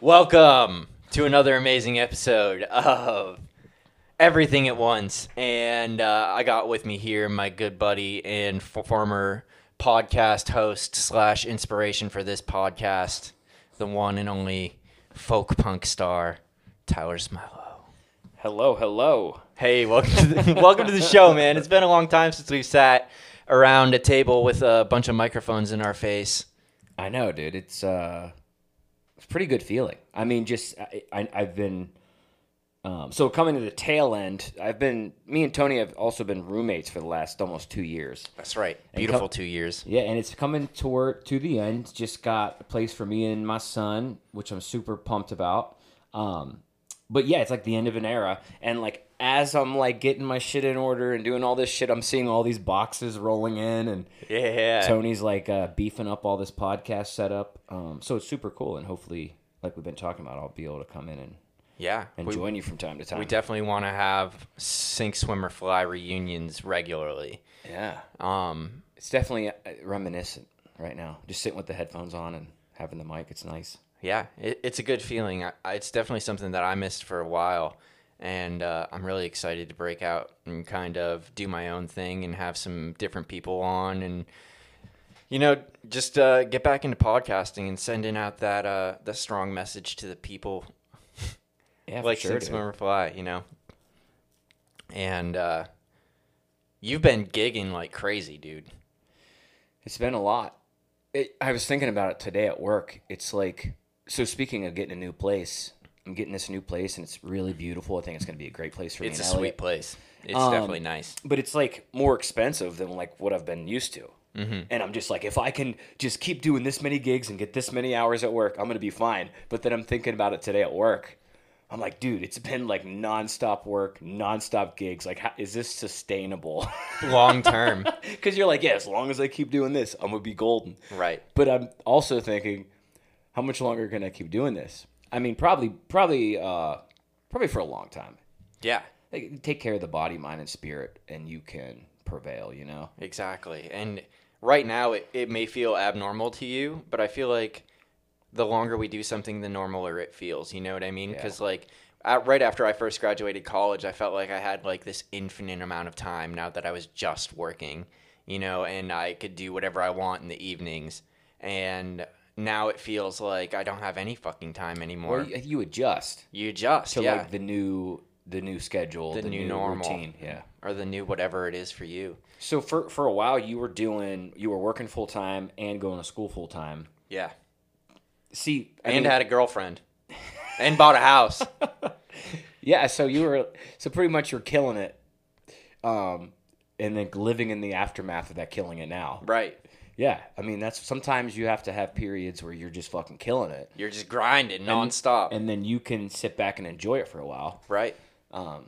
Welcome to another amazing episode of Everything at Once. And uh, I got with me here my good buddy and f- former podcast host slash inspiration for this podcast, the one and only folk punk star, Tyler Smilo. Hello, hello. Hey, welcome to the, welcome to the show, man. It's been a long time since we've sat around a table with a bunch of microphones in our face. I know, dude. It's uh, pretty good feeling. I mean, just I, I I've been um, so coming to the tail end. I've been me and Tony have also been roommates for the last almost two years. That's right. And Beautiful co- two years. Yeah, and it's coming toward to the end. Just got a place for me and my son, which I'm super pumped about. Um, but yeah, it's like the end of an era, and like as I'm like getting my shit in order and doing all this shit, I'm seeing all these boxes rolling in, and Yeah. Tony's like uh, beefing up all this podcast setup. Um, so it's super cool, and hopefully, like we've been talking about, I'll be able to come in and, Yeah. and we- join you from time to time. We definitely want to have Sink, Swim or Fly reunions regularly. yeah, Um, it's definitely uh, reminiscent right now. Just sitting with the headphones on and having the mic. It's nice. yeah, it, it's a good feeling. I, it's definitely something that I missed for a while, and uh, I'm really excited to break out and kind of do my own thing and have some different people on and. You know, just uh, get back into podcasting and sending out that uh, that strong message to the people Yeah, like sure. sink, dude. or fly, you know. And uh, you've been gigging like crazy, dude. It's been a lot. It, I was thinking about it today at work. It's like so. Speaking of getting a new place, I'm getting this new place, and it's really beautiful. I think it's going to be a great place for me. It's a sweet place. It's Um, definitely nice. but it's like more expensive than like what I've been used to. Mm-hmm. And I'm just like, if I can just keep doing this many gigs and get this many hours at work, I'm gonna be fine. But then I'm thinking about it today at work. I'm like, dude, it's been like nonstop work, nonstop gigs. Like, how, is this sustainable? Long term, Because you're like, yeah, as long as I keep doing this, I'm gonna be golden. right? But I'm also thinking, how much longer can I keep doing this? I mean, probably, probably, uh, probably for a long time. Yeah, Like, take care of the body, mind, and spirit, and you can prevail. You know. exactly. And right now, it, it may feel abnormal to you, but I feel like the longer we do something, the normaler it feels. You know what I mean? Yeah. Because like. At, right after I first graduated college, I felt like I had like this infinite amount of time now that I was just working, you know, and I could do whatever I want in the evenings. And now it feels like I don't have any fucking time anymore. Or you, you adjust you adjust, to yeah, like the new, the new schedule, The the, new new, normal. routine. Yeah. or the new whatever it is for you. So for for a while, you were doing, you were working full time and going to school full time. Yeah, See, I and mean, had a girlfriend, and bought a house. yeah. So you were, so pretty much you're killing it, um, and then living in the aftermath of that, killing it now. right, Yeah, I mean that's sometimes you have to have periods where you're just fucking killing it, you're just grinding nonstop. and then you can sit back and enjoy it for a while. right. Um,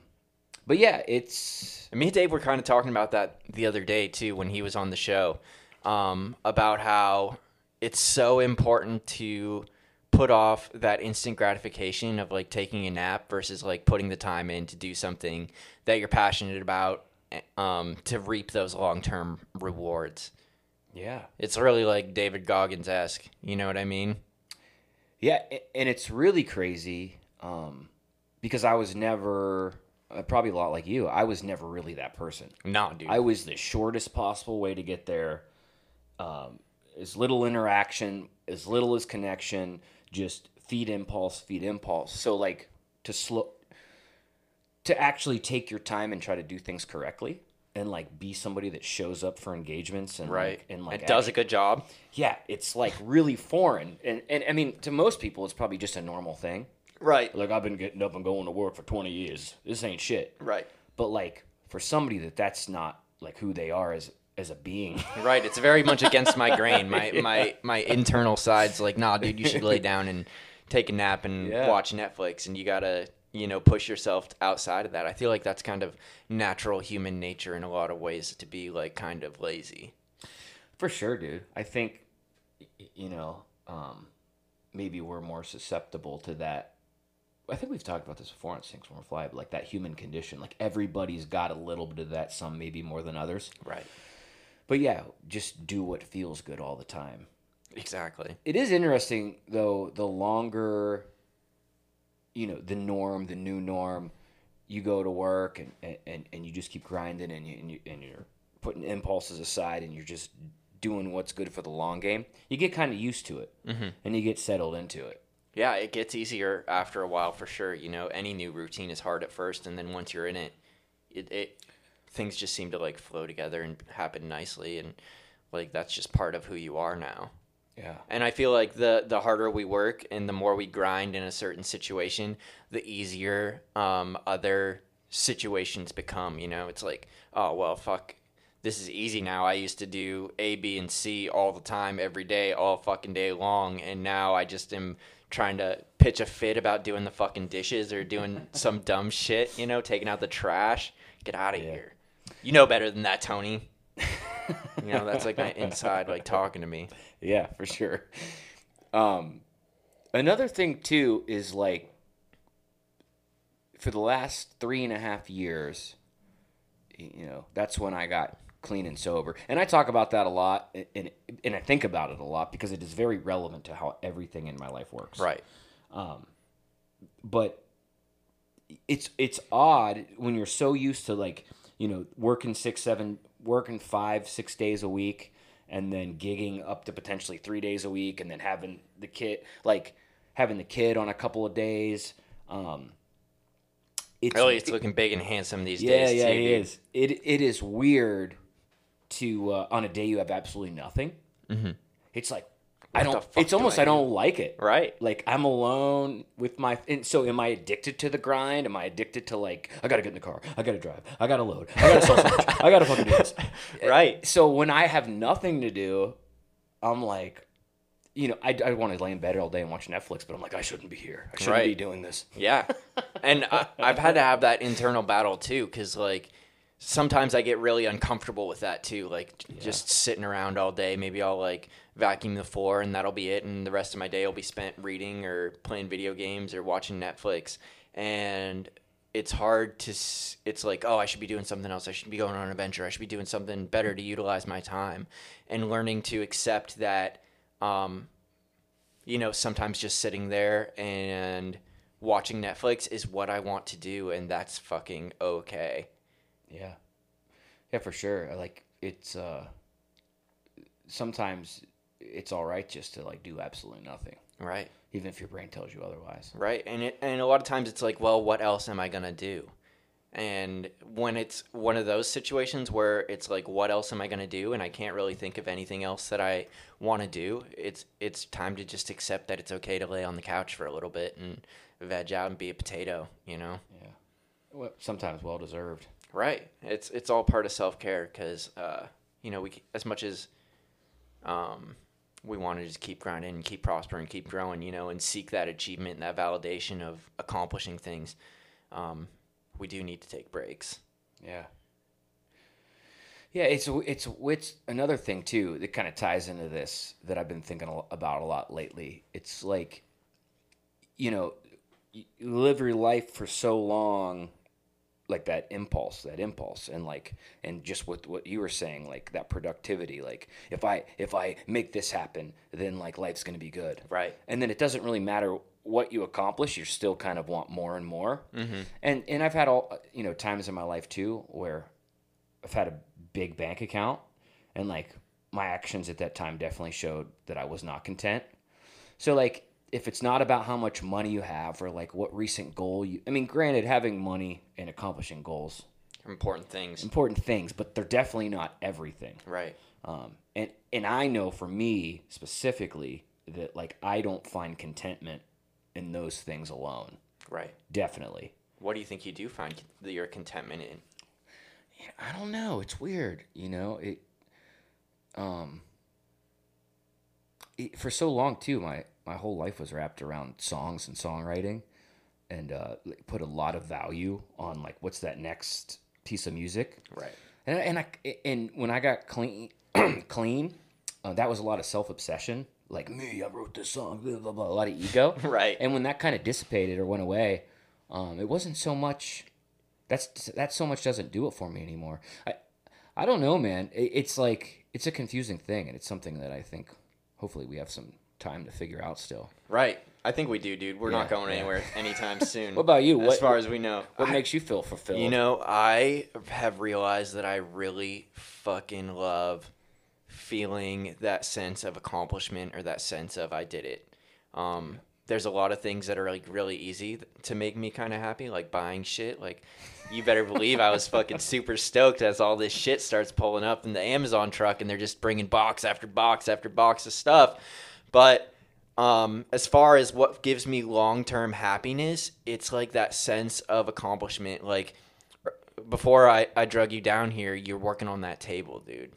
but yeah, it's And me and Dave were kind of talking about that the other day too when he was on the show, um, about how it's so important to put off that instant gratification of like taking a nap versus like putting the time in to do something that you're passionate about eh, um, to reap those long term rewards. Yeah, It's really like David Goggins esque. You know what I mean? yeah, and it's really crazy um, because I was never uh, probably a lot like you. I was never really that person. No, dude. I was the shortest possible way to get there. Um, as little interaction, as little as connection, just feed impulse, feed impulse. So like to slow, to actually take your time and try to do things correctly, and like be somebody that shows up for engagements and right. like, and like it does a good job. yeah, it's like really foreign, and and I mean to most people it's probably just a normal thing. Right. Like I've been getting up and going to work for twenty years. This ain't shit. Right. But like for somebody that that's not like who they are as as a being. Right. It's very much against my grain. My my my internal side's like, nah, dude, you should lay down and take a nap and Yeah. watch Netflix, and you gotta you know push yourself outside of that. I feel like that's kind of natural human nature in a lot of ways to be like kind of lazy. For sure, dude. I think, you know, um, maybe we're more susceptible to that. I think we've talked about this before on Sink Swim or Fly, but like that human condition. Like everybody's got a little bit of that, some maybe more than others. Right. But yeah, just do what feels good all the time. Exactly. It is interesting, though, the longer you know the norm, the new norm. You go to work and and, and you just keep grinding and you, and you and you're putting impulses aside and you're just doing what's good for the long game. You get kind of used to it Mm-hmm. and you get settled into it. Yeah, it gets easier after a while for sure. You know, any new routine is hard at first, and then once you're in it, it, it things just seem to like flow together and happen nicely, and like that's just part of who you are now. Yeah. And I feel like the the harder we work and the more we grind in a certain situation, the easier um, other situations become. You know, it's like, oh well, fuck, this is easy now. I used to do A, B, and C all the time, every day, all fucking day long, and now I just am trying to pitch a fit about doing the fucking dishes or doing some dumb shit. You know, taking out the trash. Get out of Yeah. here. You know better than that, Tony. You know, that's like my inside, like talking to me. Yeah, for sure. Um, another thing too is like for the last three and a half years, you know, that's when I got clean and sober, and I talk about that a lot, and and I think about it a lot because it is very relevant to how everything in my life works. Right. Um, But it's it's odd when you're so used to like you know working six seven working five six days a week and then gigging up to potentially three days a week and then having the kid like having the kid on a couple of days um it's Elliot's looking big and handsome these yeah days. yeah too, he is. It it is weird to uh, on a day you have absolutely nothing. It's like i. Don't it's do almost I I, don't like it Right. like I'm alone with my. And so, am I addicted to the grind? Am I addicted to like I gotta get in the car, I gotta drive, I gotta load, I gotta sell I gotta fucking do this. Eh, right. So when I have nothing to do, I'm like, you know, I, I want to lay in bed all day and watch Netflix, but I'm like, I shouldn't be here. I shouldn't be doing this. Yeah. And I, I've had to have that internal battle too, because like sometimes I get really uncomfortable with that too. Like j- just sitting around all day. Maybe I'll like vacuum the floor and that'll be it. And the rest of my day will be spent reading or playing video games or watching Netflix. And it's hard to, it's like, oh, I should be doing something else. I should be going on an adventure. I should be doing something better to utilize my time. And learning to accept that, um, you know, sometimes just sitting there and watching Netflix is what I want to do, and that's fucking okay. Yeah, yeah, for sure. Like it's uh, sometimes it's all right just to like do absolutely nothing, Right. even if your brain tells you otherwise. Right. And it and a lot of times it's like, well, what else am I gonna do? And when it's one of those situations where it's like, what else am I gonna do? And I can't really think of anything else that I want to do. It's it's time to just accept that it's okay to lay on the couch for a little bit and veg out and be a potato. You know. Yeah, well, sometimes well deserved. Right. It's it's all part of self care because uh, you know we as much as um, we want to just keep grinding and keep prospering, keep growing, you know, and seek that achievement, and that validation of accomplishing things. Um, we do need to take breaks. Yeah. Yeah, it's it's it's another thing too that kind of ties into this that I've been thinking about a lot lately. It's like, you know, you live your life for so long, like that impulse, that impulse, and like, and just with what you were saying, like that productivity. Like, if I if I make this happen, then like life's gonna be good Right. and then it doesn't really matter what you accomplish you still kind of want more and more mm-hmm. and and i've had all you know times in my life too where i've had a big bank account and like my actions at that time definitely showed that i was not content so like if it's not about how much money you have or like what recent goal you i mean granted having money and accomplishing goals Important things. important things but they're definitely not everything Right. um, and and I know for me specifically that like I don't find contentment in those things alone. Right. Definitely. What do you think you do find your contentment in? I don't know. It's weird. You know it. Um. It, for so long too, my my whole life was wrapped around songs and songwriting, and uh, put a lot of value on like what's that next piece of music. Right. And, and I and when I got clean, clean, uh, that was a lot of self obsession. Like me, I wrote this song, blah, blah, blah, a lot of ego. Right. And when that kind of dissipated or went away, um, it wasn't so much. That's that so much doesn't do it for me anymore. I I don't know, man. It, it's like it's a confusing thing, and it's something that I think hopefully we have some time to figure out still. Right. I think we do, dude. We're not going yeah. anywhere anytime soon. What about you? As What- far as we know, What I- makes you feel fulfilled? You know, I have realized that I really fucking love feeling that sense of accomplishment or that sense of I did it. Um, there's a lot of things that are like really easy to make me kind of happy, like buying shit. Like, you better believe I was fucking super stoked as all this shit starts pulling up in the Amazon truck and they're just bringing box after box after box of stuff. But um, as far as what gives me long term happiness, it's like that sense of accomplishment. Like before I, I drug you down here, you're working on that table, dude.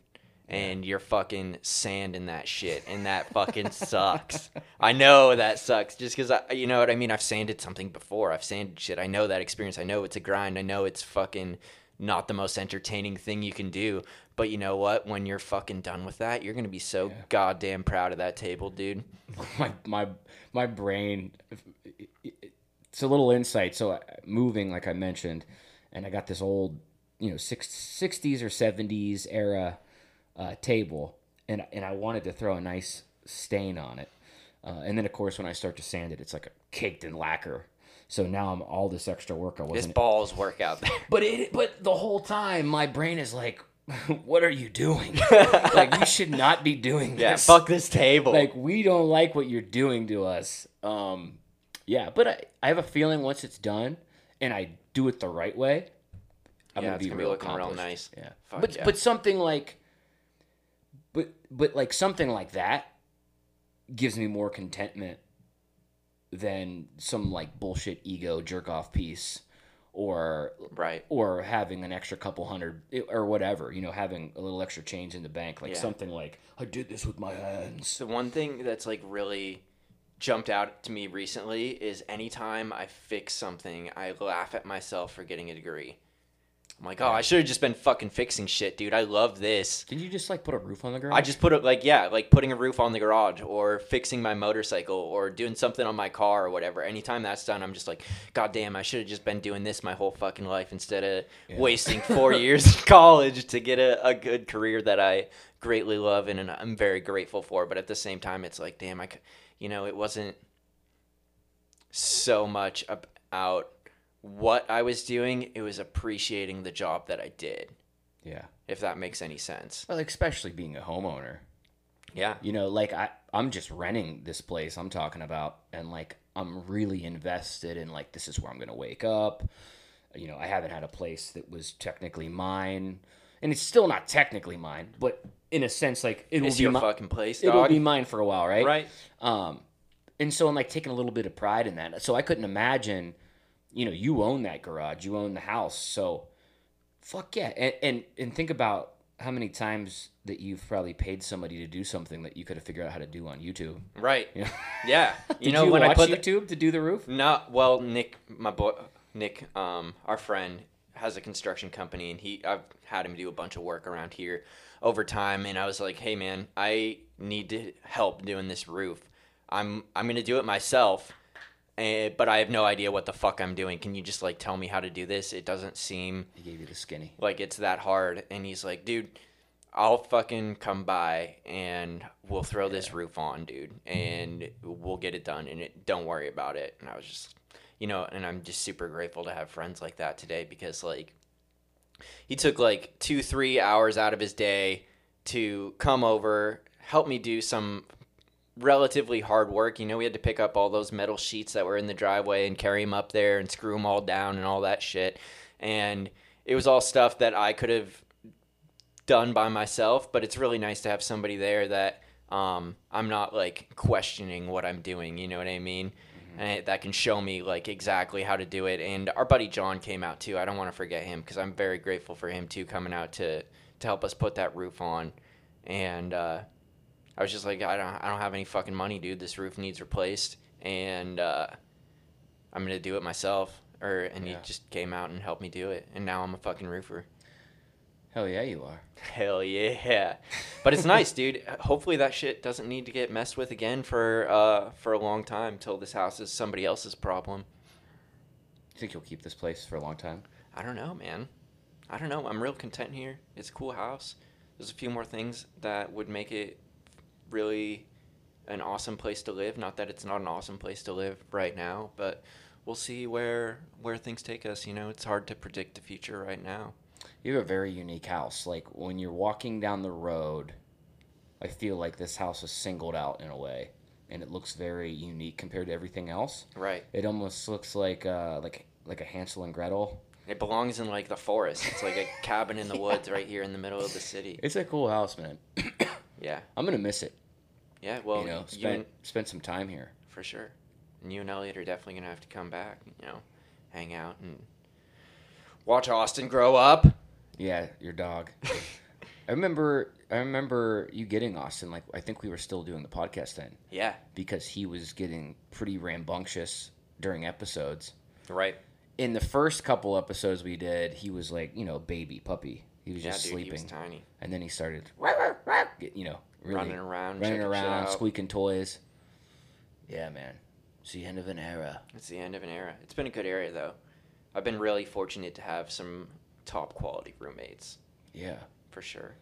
And you're fucking sanding that shit, and that fucking sucks. I know that sucks, just because I, you know what I mean. I've sanded something before. I've sanded shit. I know that experience. I know it's a grind. I know it's fucking not the most entertaining thing you can do. But you know what? When you're fucking done with that, you're gonna be so goddamn proud of that table, dude. my my my brain it's a little insight so uh, moving like i mentioned and i got this old you know six, 60s or 70s era uh, table and and i wanted to throw a nice stain on it uh, and then of course when i start to sand it it's like a caked in lacquer so now i'm all this extra work i wasn't balls work out there. but it but the whole time my brain is like what are you doing like you should not be doing this Yeah, fuck this table. like we don't like what you're doing to us um yeah but i, I have a feeling once it's done and i do it the right way i'm Yeah, gonna it's be gonna be real looking real accomplished. nice. yeah Fuck but yeah. but something like but but like something like that gives me more contentment than some like bullshit ego jerk off piece or right. or having an extra couple hundred eh, or whatever you know having a little extra change in the bank like Yeah. something like i did this with my hands The one thing that's like really jumped out to me recently is anytime I fix something, I laugh at myself for getting a degree. I'm like, oh, I should have just been fucking fixing shit, dude. I love this. Can you just like put a roof on the garage? I just put it like yeah, like putting a roof on the garage or fixing my motorcycle or doing something on my car or whatever. Anytime that's done, I'm just like, God damn, I should have just been doing this my whole fucking life instead of wasting four years in college to get a, a good career that I greatly love and, and I'm very grateful for. But at the same time, it's like, damn, I, you know, it wasn't so much about what I was doing. It was appreciating the job that I did, yeah. if that makes any sense. Well, especially being a homeowner. Yeah. You know, like I I'm just renting this place I'm talking about and like I'm really invested in like this is where I'm going to wake up. You know, I haven't had a place that was technically mine and it's still not technically mine, but in a sense like it will be your mi- fucking place, it'll be mine for a while, right? right. Um, and so I'm like taking a little bit of pride in that. So I couldn't imagine, you know, you own that garage, you own the house. So fuck yeah. And, and, and think about how many times that you've probably paid somebody to do something that you could have figured out how to do on YouTube. Right. Yeah. Yeah. You know you when I put the, YouTube to do the roof? no, well, Nick, my boy, Nick, um, our friend has a construction company, and he, I've had him do a bunch of work around here over time, and I was like, hey man, I need to help doing this roof. I'm, I'm gonna do it myself, eh, but I have no idea what the fuck I'm doing. Can you just like tell me how to do this? It doesn't seem He gave you the skinny. like it's that hard and he's like dude i'll fucking come by and we'll throw this roof on dude and we'll get it done and it, don't worry about it and i was just you know and i'm just super grateful to have friends like that today because like he took like two three hours out of his day to come over help me do some relatively hard work. You know we had to pick up all those metal sheets that were in the driveway and carry them up there and screw them all down and all that shit. And it was all stuff that i could have done by myself but it's really nice to have somebody there that um, i'm not like questioning what i'm doing you know what i mean? And that can show me like exactly how to do it. And our buddy john came out too. I don't want to forget him because i'm very grateful for him too coming out to to help us put that roof on. And uh, i was just like i don't i don't have any fucking money dude this roof needs replaced and uh, i'm gonna do it myself or and Yeah. he just came out and helped me do it and now i'm a fucking roofer Hell yeah, you are. Hell yeah. But it's nice, dude. Hopefully that shit doesn't need to get messed with again for uh for a long time till this house is somebody else's problem. You think you'll keep this place for a long time? I don't know, man. I don't know. I'm real content here. It's a cool house. There's a few more things that would make it really an awesome place to live. Not that it's not an awesome place to live right now, but we'll see where where things take us. You know, it's hard to predict the future right now. You have a very unique house. Like when you're walking down the road, I feel like this house is singled out in a way, and it looks very unique compared to everything else. Right. It almost looks like uh, like like a Hansel and Gretel. It belongs in like the forest. It's like a cabin in the woods right here in the middle of the city. It's a cool house, man. Yeah. I'm gonna miss it. Yeah. Well, you know, spend spend some time here. for sure. And you and Elliot are definitely gonna have to come back. You know, hang out and watch Austin grow up. Yeah, your dog. I remember I remember you getting Austin. Like I think we were still doing the podcast then Yeah. because he was getting pretty rambunctious during episodes. Right. In the first couple episodes we did, he was like you know baby puppy. He was Yeah, just dude. sleeping, He was tiny. and then he started you know really running around, running around, squeaking toys. Yeah, man. It's the end of an era. It's the end of an era. It's been a good era though. I've been really fortunate to have some top quality roommates Yeah. for sure.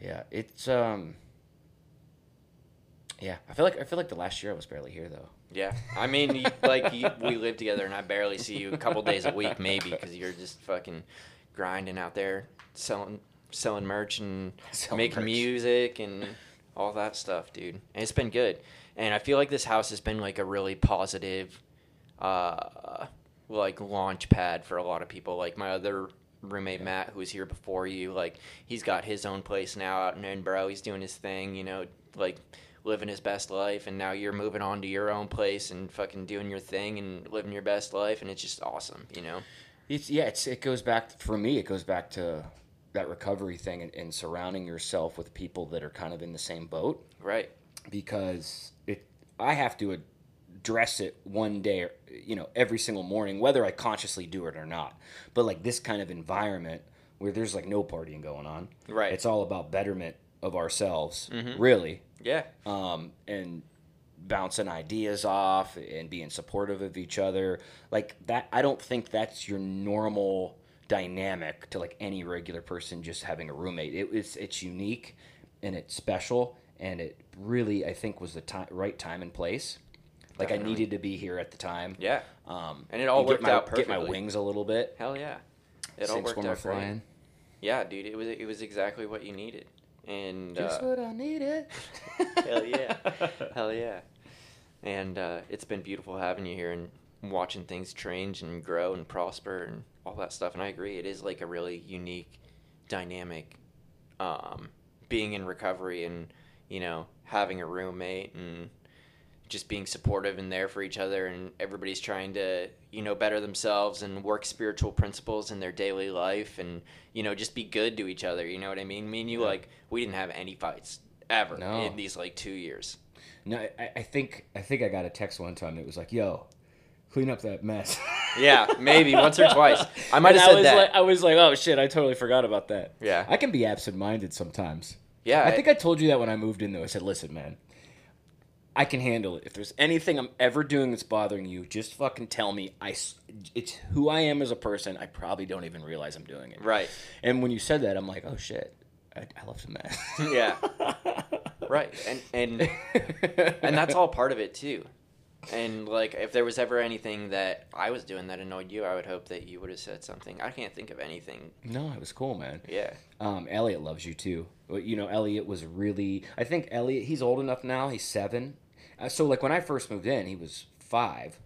Yeah, it's um. Yeah, I feel like I feel like the last year I was barely here though. Yeah, I mean, you, like you, we live together, and I barely see you a couple days a week, maybe, because you're just fucking grinding out there, selling selling merch and Selling making merch. music and all that stuff, dude. And it's been good. And I feel like this house has been like a really positive, uh, like launch pad for a lot of people. Like my other roommate Matt, who was here before you, like he's got his own place now out in Edinburgh. He's doing his thing, you know, like living his best life. And now you're moving on to your own place and fucking doing your thing and living your best life. And it's just awesome, you know. It's yeah, it's it goes back for me. It goes back to that recovery thing and, and surrounding yourself with people that are kind of in the same boat Right. because it. I have to address it one day, you know, every single morning, whether I consciously do it or not. But like this kind of environment where there's like no partying going on, Right. It's all about betterment of ourselves, Mhm. really. Yeah. um, and bouncing ideas off and being supportive of each other like that i don't think that's your normal dynamic to like any regular person just having a roommate it was it's unique and it's special and it really i think was the time right time and place like i needed to be here at the time Yeah. um, And it all get worked my- out get my wings a little bit Hell yeah. It all worked out flying. Yeah, dude, it was it was exactly what you needed. And just uh, what i needed hell yeah. hell yeah. And uh, it's been beautiful having you here and watching things change and grow and prosper and all that stuff. And I agree, it is like a really unique dynamic um, being in recovery and, you know, having a roommate and just being supportive and there for each other and everybody's trying to you know better themselves and work spiritual principles in their daily life and you know just be good to each other you know what i mean me and you Yeah. like we didn't have any fights ever No. in these like two years no I, I think i think i got a text one time that was like yo clean up that mess yeah maybe once or twice i might And have said was that Like, I was like, oh shit, I totally forgot about that. yeah I can be absent-minded sometimes. yeah I think I told you that when I moved in, though. I said, listen, man, I can handle it. If there's anything I'm ever doing that's bothering you, just fucking tell me. I, it's who I am as a person. I probably don't even realize I'm doing it. right And when you said that, I'm like, oh shit, I, I left a mess. Yeah. right and and and that's all part of it too and like if there was ever anything that i was doing that annoyed you i would hope that you would have said something i can't think of anything No, it was cool, man. yeah Um, Elliot loves you too. You know, Elliot was really. I think Elliot. He's old enough now. He's seven. Uh, so like when I first moved in, he was five.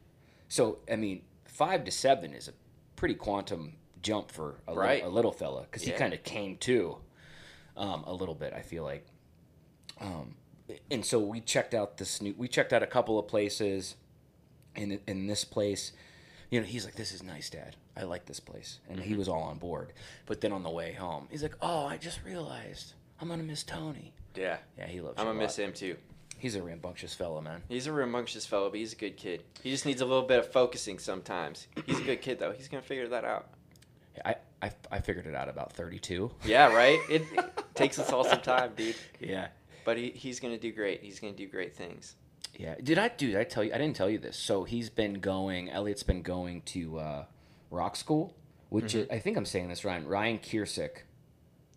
So I mean, five to seven is a pretty quantum jump for a, Right. little, a little fella because he kind of came to um, a little bit. I feel like. Um, and so we checked out this new. We checked out a couple of places. In in this place, you know, he's like, "This is nice, Dad. I like this place," and he was all on board. But then on the way home, he's like, "Oh, I just realized I'm gonna miss Tony." yeah Yeah, he loves. i'm gonna miss him too He's a rambunctious fellow, man. he's a rambunctious fellow but he's a good kid he just needs a little bit of focusing sometimes he's a good kid though he's gonna figure that out I I, I figured it out about 32. yeah right it, it takes us all some time dude Yeah. But he, he's gonna do great he's gonna do great things Yeah. Did I do? I tell you? I didn't tell you this. So he's been going. Elliot's been going to uh, rock school, which is, I think I'm saying this right. Ryan Kiersick.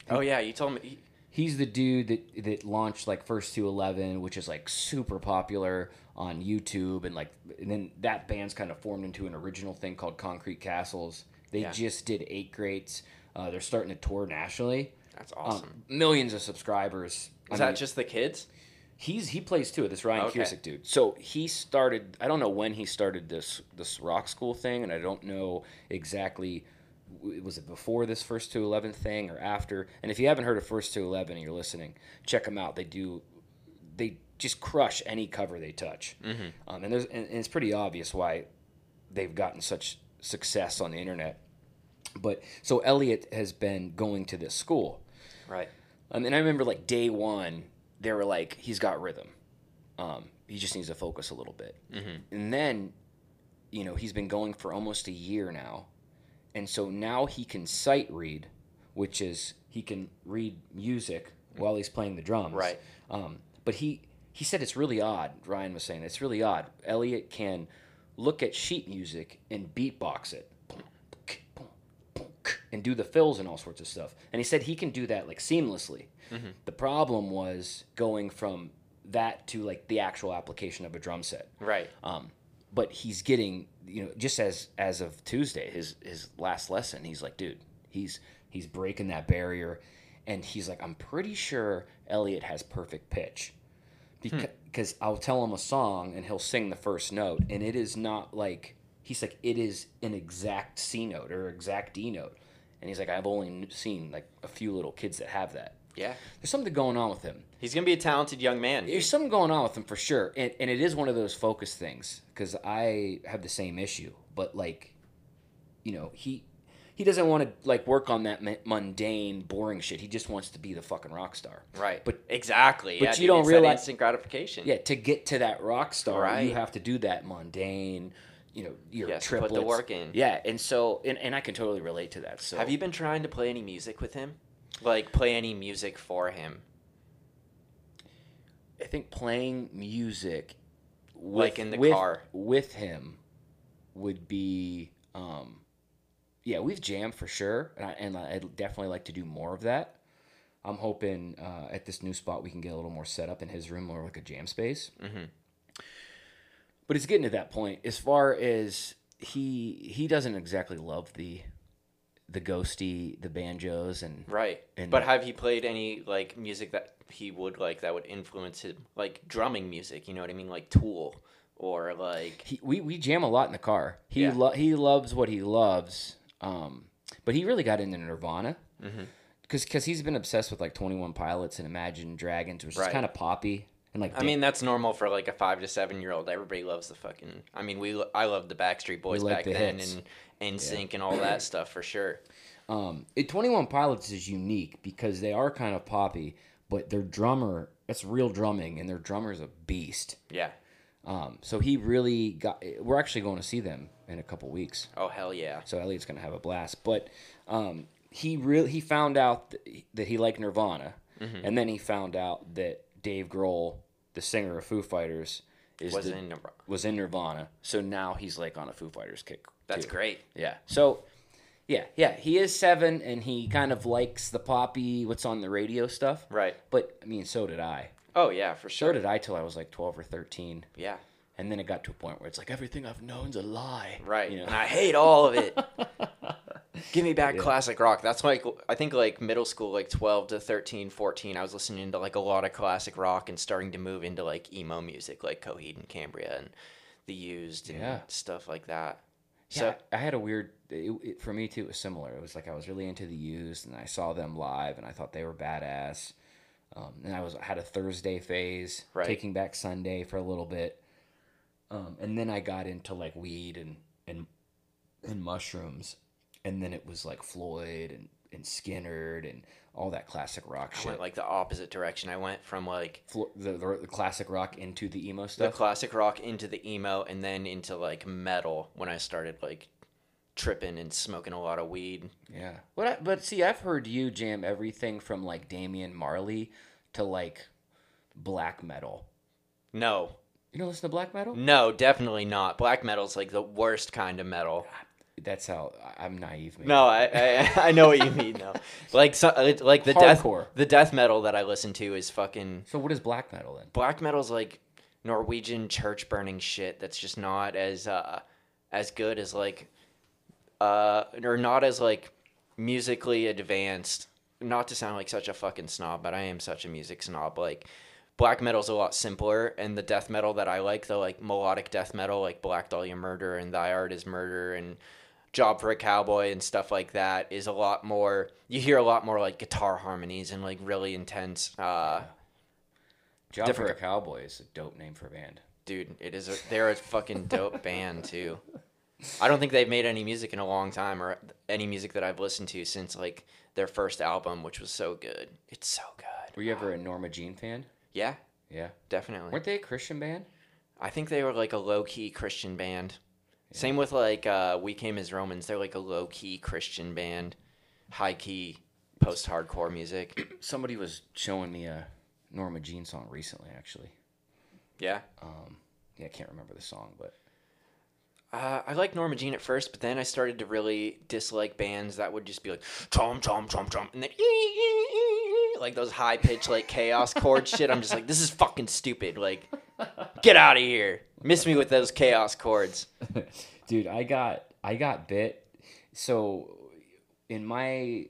oh yeah you told me he, he's the dude that that launched like First to Eleven, which is like super popular on YouTube, and like and then that band's kind of formed into an original thing called Concrete Castles. They Yeah. just did eight greats. Uh, they're starting to tour nationally. That's awesome. Um, millions of subscribers. I Is that mean, just the kids? He's he plays too. This Ryan Okay. Dude. So he started. I don't know when he started this this rock school thing, and I don't know exactly. Was it before this first to eleven thing or after? And if you haven't heard of First to Eleven and you're listening, check them out. They do. They just crush any cover they touch, mm-hmm. um, and there's and, and it's pretty obvious why they've gotten such success on the internet. But so Elliot has been going to this school, Right. Um, and I remember like day one, they were like, he's got rhythm. Um, he just needs to focus a little bit. Mm-hmm. And then, you know, he's been going for almost a year now. And so now he can sight read, which is he can read music while he's playing the drums. Right. Um, but he, he said it's really odd. Ryan was saying it's really odd. Elliot can look at sheet music and beatbox it and do the fills and all sorts of stuff. And he said he can do that like seamlessly. The problem was going from that to like the actual application of a drum set. Right. Um, but he's getting, you know, just as as of Tuesday, his his last lesson, he's like, dude, he's he's breaking that barrier, and he's like, I'm pretty sure Elliot has perfect pitch, because because I'll tell him a song and he'll sing the first note, and it is not like he's like it is an exact C note or exact D note, and he's like, I've only seen like a few little kids that have that. Yeah. There's something going on with him. He's gonna be a talented young man. There's something going on with him for sure, and, and it is one of those focus things because I have the same issue. But like, you know, he he doesn't want to like work on that mundane, boring shit. He just wants to be the fucking rock star. Right. But exactly. but yeah, you dude, don't realize- instant gratification. yeah, to get to that rock star, you have to do that mundane. You know, your Yes, put the work in. Yeah, and so and, and I can totally relate to that. So Have you been trying to play any music with him? Like play any music for him? I think playing music, Like in the with, car. with him, would be, um, yeah, we've jammed for sure, and, I, and I'd definitely like to do more of that. I'm hoping uh, at this new spot we can get a little more set up in his room, more like a jam space. Mhm. But it's getting to that point. As far as he he doesn't exactly love the the ghosty, the banjos, and Right. And- but have he played any like music that he would like that would influence him, like drumming music? You know what I mean, like Tool or like he, we we jam a lot in the car. He Yeah. lo- he loves what he loves. Um, but he really got into Nirvana Mm-hmm. because he's been obsessed with like Twenty One Pilots and Imagine Dragons, which Right. is kind of poppy and like. I mean, that's normal for like a five to seven year old. Everybody loves the fucking. I mean, we I loved the Backstreet Boys back the then hits. and NSYNC and all that stuff for sure. um, it, Twenty One Pilots is unique because they are kind of poppy, but their drummer that's real drumming, and their drummer's a beast. Yeah. Um, so he really got. We're actually going to see them in a couple weeks. Oh hell yeah. So Elliot's gonna have a blast. But um, he really he found out that he, that he liked Nirvana, Mm-hmm. and then he found out that Dave Grohl, the singer of Foo Fighters, is Was the- in Nirvana. was in Nirvana. So now he's like on a Foo Fighters kick. That's too. great. Yeah. So. Yeah, yeah, he is seven, and he kind of likes the poppy, what's on the radio stuff. Right. But I mean, so did I. Oh yeah, for sure. So did I till I was like twelve or thirteen, Yeah. and then it got to a point where it's like everything I've known's a lie. Right. You know? And I hate all of it. Give me back classic rock. That's like I think like middle school like 12 to 13, 14 I was listening to like a lot of classic rock and starting to move into like emo music like Coheed and Cambria and The Used and Yeah. stuff like that. So Yeah, I had a weird. It, it, for me too, it was similar. It was like I was really into the used, and I saw them live, and I thought they were badass. Um, and I was had a Thursday phase, Right. taking back Sunday for a little bit, um, and then I got into like weed and and and mushrooms, and then it was like Floyd and and Skynyrd and all that classic rock I shit. went like the opposite direction. I went from like Flo- the, the the classic rock into the emo stuff. the stuff. classic rock into the emo and then into like metal when I started like tripping and smoking a lot of weed. Yeah. But I, but see, I've heard you jam everything from like Damian Marley to like black metal. No. You don't listen to black metal? No, definitely not. Black metal's like the worst kind of metal. That's how I'm naive. Maybe. No, I, I I know what you mean though. Like so, like the Hardcore. death the death metal that I listen to is fucking So what is black metal then? black metal's like Norwegian church burning shit that's just not as uh as good as like uh or not as like musically advanced. Not to sound like such a fucking snob, but I am such a music snob. Like black metal's a lot simpler and the death metal that I like, the like melodic death metal like Black Dahlia Murder and Thy Art is Murder and Job for a Cowboy and stuff like that is a lot more you hear a lot more like guitar harmonies and like really intense uh Job Different- for a Cowboy is a dope name for a band. dude it is a, they're a fucking dope band too i don't think they've made any music in a long time or any music that i've listened to since like their first album which was so good it's so good Were you ever a Norma Jean fan? yeah Yeah. definitely Weren't they a Christian band? i think they were like a low-key christian band same with like uh we came as romans. They're like a low-key christian band high-key post-hardcore music. Somebody was showing me a Norma Jean song recently, actually. yeah? Um, yeah, I can't remember the song, but Uh, I liked Norma Jean at first, but then I started to really dislike bands that would just be like chom chom chom chom, and then like those high pitched like chaos chord shit. I'm just like, this is fucking stupid. Like, get out of here. Miss me with those chaos chords. dude, I got I got bit. So in my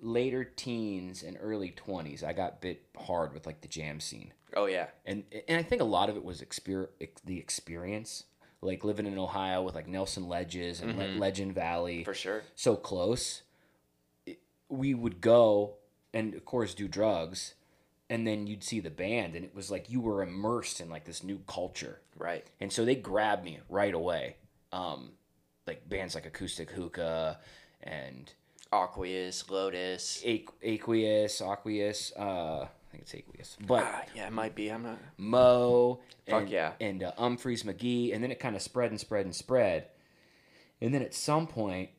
later teens and early 20s, I got bit hard with like the jam scene. Oh yeah, and and I think a lot of it was exper- ex- the experience, like living in Ohio with like Nelson Ledges and Le- mm-hmm. Legend Valley, for sure. so close. We would go and of course do drugs, and then you'd see the band, and it was like you were immersed in like this new culture, Right. and so they grabbed me right away. Um, like bands like Ekoostik Hookah and Aqueous, Lotus. Aqu- Aqueous, Aqueous. Uh, I think it's Aqueous, but Ah, yeah, it might be. I'm not. Mo, Fuck and, yeah. and uh, Umphrey's McGee, and then it kind of spread and spread and spread, and then at some point,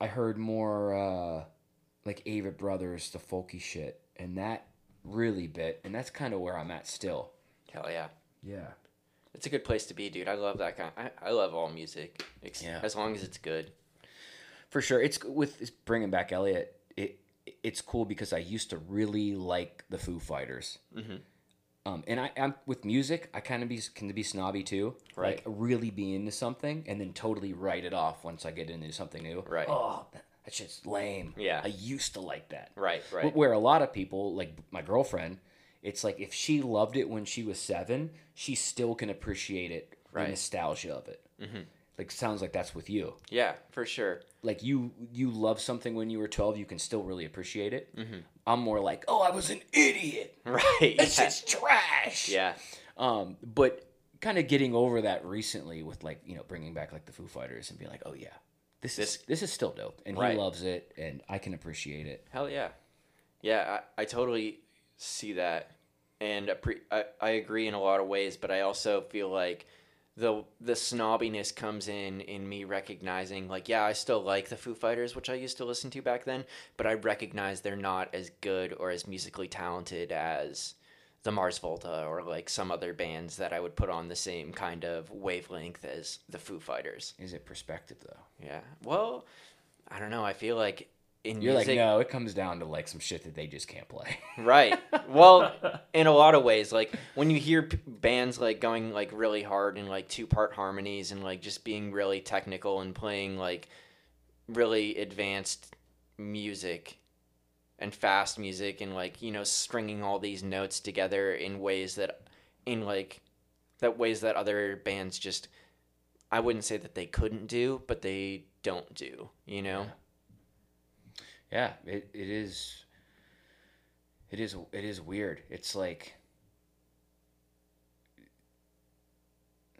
I heard more uh, like Avett Brothers, the folky shit, and that really bit, and that's kind of where I'm at still. Hell yeah. Yeah, It's a good place to be, dude. I love that kind. I, I love all music, ex- Yeah. as long as it's good. for sure. It's with it's bringing back Elliot. It it's cool because I used to really like the Foo Fighters. Mhm. Um, and I, I'm with music. I kind of be can be snobby too. Right. Like really be into something and then totally write it off once I get into something new. Right. Oh, that, that's just lame. Yeah. I used to like that. Right. Right. Where a lot of people, like my girlfriend, it's like if she loved it when she was seven, she still can appreciate it. The Right. nostalgia of it. Mm-hmm. Like sounds like that's with you Yeah, for sure. like you you love something when you were 12 you can still really appreciate it Mhm. i'm more like oh i was an idiot Right. It's yeah. just trash yeah. um but kind of getting over that recently with like you know bringing back like the foo fighters and being like oh yeah this, This- is this is still dope and Right. he loves it and i can appreciate it Hell yeah. Yeah, I, I totally see that. And appre- I, I agree in a lot of ways, but I also feel like the the snobbiness comes in in me recognizing like yeah I still like the Foo Fighters which I used to listen to back then but I recognize they're not as good or as musically talented as the Mars Volta or like some other bands that I would put on the same kind of wavelength as the Foo Fighters. Is it perspective though? Yeah. Well I don't know. I feel like in you're music like no it comes down to like some shit that they just can't play. Right. Well, in a lot of ways, like when you hear p- bands like going like really hard in like two part harmonies and like just being really technical and playing like really advanced music and fast music and like you know stringing all these notes together in ways that in like that ways that other bands just I wouldn't say that they couldn't do, but they don't do, you know? yeah. It, it is it is it is weird. It's like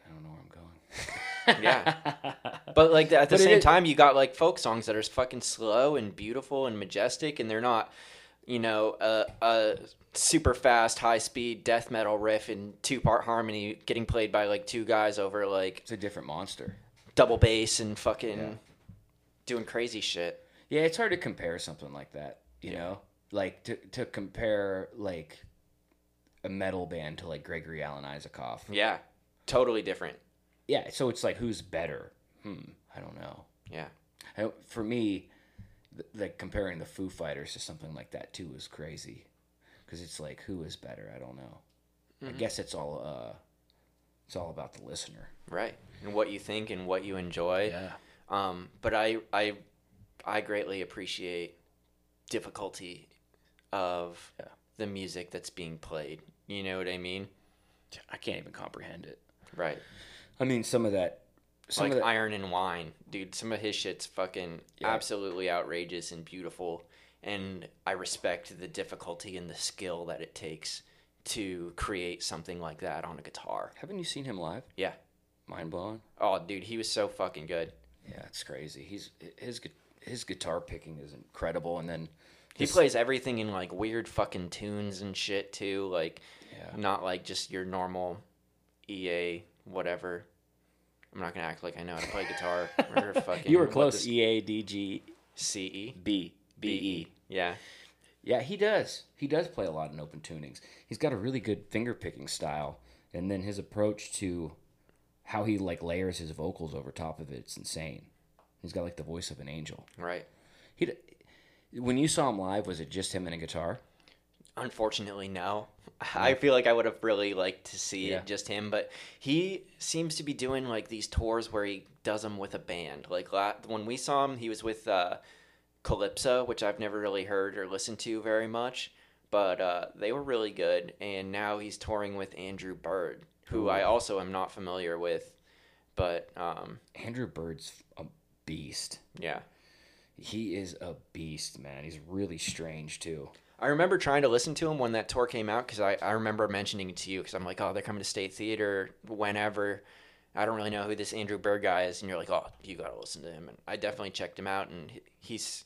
i don't know where i'm going Yeah. But like at the But same is- time, you got like folk songs that are fucking slow and beautiful and majestic, and they're not, you know, a, a super fast, high speed death metal riff in two part harmony getting played by like two guys over like it's a different monster double bass and fucking Yeah. doing crazy shit. Yeah, it's hard to compare something like that, you Yeah. know? Like to to compare like a metal band to like Gregory Alan Isakov. Yeah, totally different. Yeah, so it's like who's better? Hmm, I don't know. Yeah. I, for me, like comparing the Foo Fighters to something like that too is crazy, because it's like who is better? I don't know. I guess it's all uh, it's all about the listener. Right. And what you think and what you enjoy. Yeah. Um, but I, I, I greatly appreciate difficulty of Yeah. the music that's being played. You know what I mean? I can't even comprehend it. Right. I mean, some of that, some like of that, Iron and Wine, dude. Some of his shit's fucking Yeah. absolutely outrageous and beautiful, and I respect the difficulty and the skill that it takes to create something like that on a guitar. haven't you seen him live? Yeah. Mind blowing. Oh, dude, he was so fucking good. Yeah, it's crazy. He's his his guitar picking is incredible, and then He his- plays everything in like weird fucking tunes and shit too, like Yeah. not like just your normal EA whatever. I'm not gonna act like I know how to play guitar or fucking. You were close. E A D G CE. B B E. Yeah. Yeah, he does. He does play a lot in open tunings. He's got a really good finger picking style, and then his approach to how he like layers his vocals over top of it, it's insane. He's got like the voice of an angel. Right. He, when you saw him live, was it just him and a guitar? Unfortunately, no. I feel like I would have really liked to see Yeah. just him, but he seems to be doing like these tours where he does them with a band. Like la- when we saw him, he was with uh, Calypso, which I've never really heard or listened to very much, but uh, they were really good. And now he's touring with Andrew Bird, who I also am not familiar with, but um, Andrew Bird's a beast. yeah. He is a beast, man. He's really strange too. I remember trying to listen to him when that tour came out because I, I remember mentioning it to you because I'm like, oh, they're coming to State Theater whenever. I don't really know who this Andrew Bird guy is, and you're like, oh, you gotta listen to him. And I definitely checked him out, and he's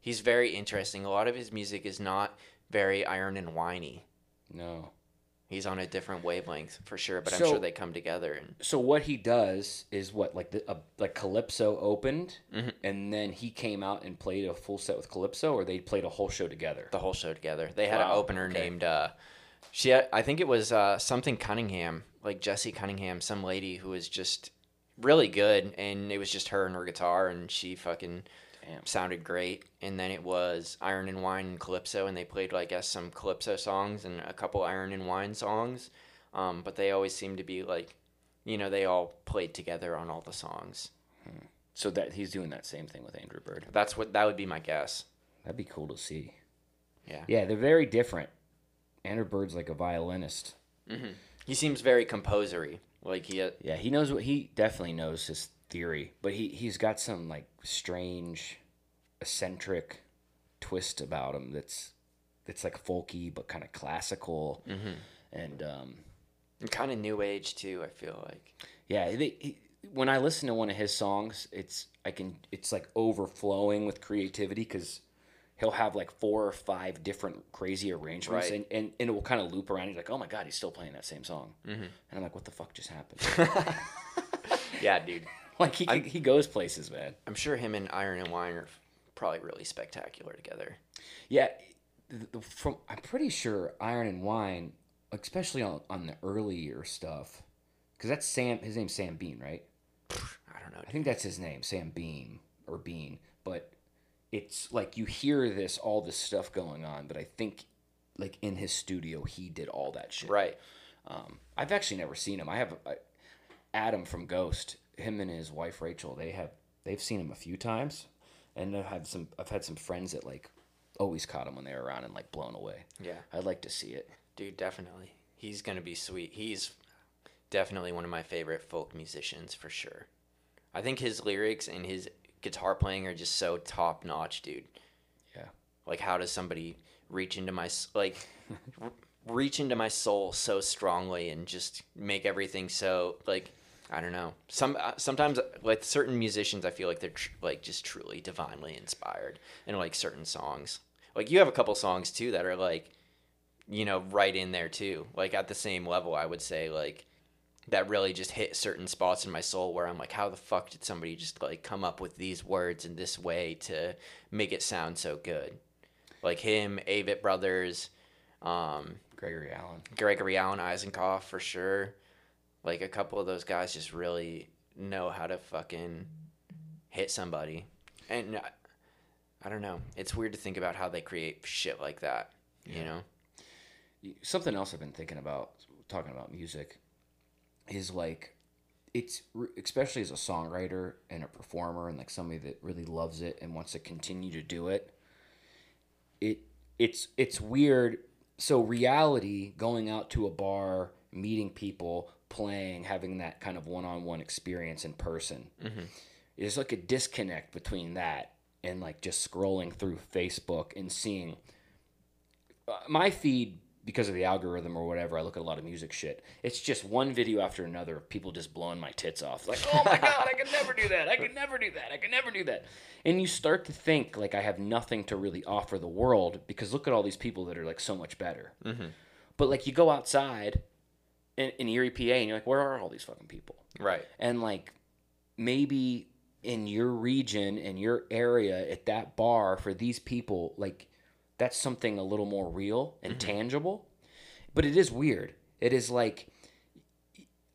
he's very interesting. A lot of his music is not very iron and whiny. No. He's on a different wavelength for sure, but I'm So- sure they come together. And So what he does is what like the uh, like Calypso opened, Mhm. and then he came out and played a full set with Calypso, or they played a whole show together. the whole show together. They had an Wow, opener okay. named uh she had, I think it was uh something Cunningham, like Jesse Cunningham, some lady who was just really good and it was just her and her guitar and she fucking Damn. sounded great. And then it was Iron and Wine and Calypso and they played like I guess some Calypso songs and a couple Iron and Wine songs. Um but they always seemed to be like you know, they all played together on all the songs. Hmm. So that he's doing that same thing with Andrew Bird. That's what that would be my guess. That'd be cool to see. Yeah. Yeah, they're very different. Andrew Bird's like a violinist. Mm-hmm. He seems very composery. Like he uh, Yeah, he knows what he definitely knows his theory, but he he's got some like strange, eccentric twist about him that's that's like folky but kind of classical, and um, kind of new age too, I feel like. yeah, they, he, when I listen to one of his songs, it's I can it's like overflowing with creativity because he'll have like four or five different crazy arrangements, Right. and, and and it will kind of loop around. He's like, oh my god, he's still playing that same song, mm-hmm. and I'm like, what the fuck just happened? Yeah, dude. like he he goes places, man. I'm sure him and Iron and Wine are probably really spectacular together. Yeah, from I'm pretty sure Iron and Wine, especially on on the earlier stuff, because that's Sam. His name's Sam Beam, right? I don't know. I think that's his name, Sam Beam or Bean. But it's like you hear this all this stuff going on, but I think like in his studio he did all that shit. Right. Um, I've actually never seen him. I have I, Adam from Ghost. Him and his wife Rachel. They have they've seen him a few times, and I've had some. I've had some friends that like always caught him when they were around and like blown away. Yeah. I'd like to see it. Dude, definitely. He's going to be sweet. He's definitely one of my favorite folk musicians for sure. I think his lyrics and his guitar playing are just so top notch, dude. Yeah. Like how does somebody reach into my like reach into my soul so strongly and just make everything so like I don't know. Some uh, sometimes like certain musicians, I feel like they're tr- like just truly divinely inspired in like certain songs. Like you have a couple songs too that are like, you know, right in there too. Like at the same level, I would say like that really just hit certain spots in my soul where I'm like, how the fuck did somebody just like come up with these words in this way to make it sound so good? Like him, Avett Brothers, um, Gregory Alan. Gregory Alan Isakov for sure. Like a couple of those guys just really know how to fucking hit somebody. And I, I don't know. It's weird to think about how they create shit like that. You know? something else I've been thinking about talking about music is like it's especially as a songwriter and a performer and like somebody that really loves it and wants to continue to do it it it's it's weird so reality going out to a bar meeting people playing having that kind of one-on-one experience in person there's like a disconnect between that and like just scrolling through facebook and seeing uh, my feed because of the algorithm or whatever i look at a lot of music shit it's just one video after another of people just blowing my tits off. Like oh my god i could never do that i could never do that i could never do that. And you start to think like i have nothing to really offer the world because look at all these people that are like so much better. But like you go outside in, in erie pa and you're like where are all these fucking people? Right. and like maybe in your region in your area at that bar for these people like that's something a little more real and tangible. But it is weird. It is like